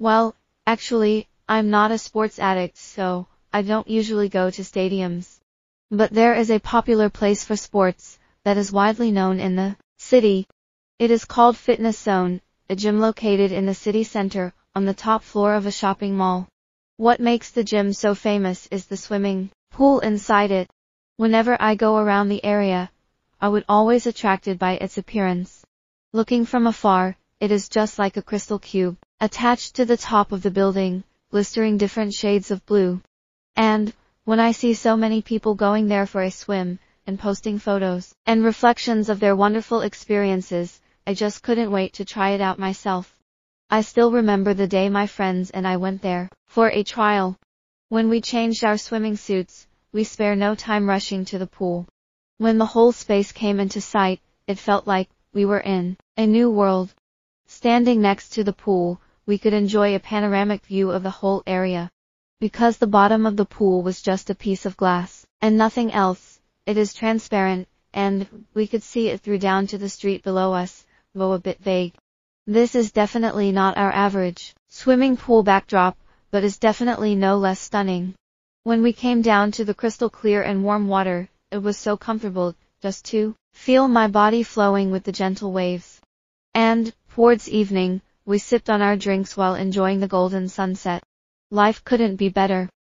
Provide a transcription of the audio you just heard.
Well, actually, I'm not a sports addict, so I don't usually go to stadiums. But there is a popular place for sports that is widely known in the city. It is called Fitness Zone, a gym located in the city center on the top floor of a shopping mall. What makes the gym so famous is the swimming pool inside it. Whenever I go around the area, I would always attracted by its appearance. Looking from afar, it is just like a crystal cube, attached to the top of the building, glistering different shades of blue. And, when I see so many people going there for a swim, and posting photos, and reflections of their wonderful experiences, I just couldn't wait to try it out myself. I still remember the day my friends and I went there, for a trial. When we changed our swimming suits, we spare no time rushing to the pool. When the whole space came into sight, it felt like we were in a new world. Standing next to the pool, we could enjoy a panoramic view of the whole area. Because the bottom of the pool was just a piece of glass, and nothing else, it is transparent, and we could see it through down to the street below us, though a bit vague. This is definitely not our average swimming pool backdrop, but is definitely no less stunning. When we came down to the crystal clear and warm water, it was so comfortable, just to feel my body flowing with the gentle waves. And, towards evening, we sipped on our drinks while enjoying the golden sunset. Life couldn't be better.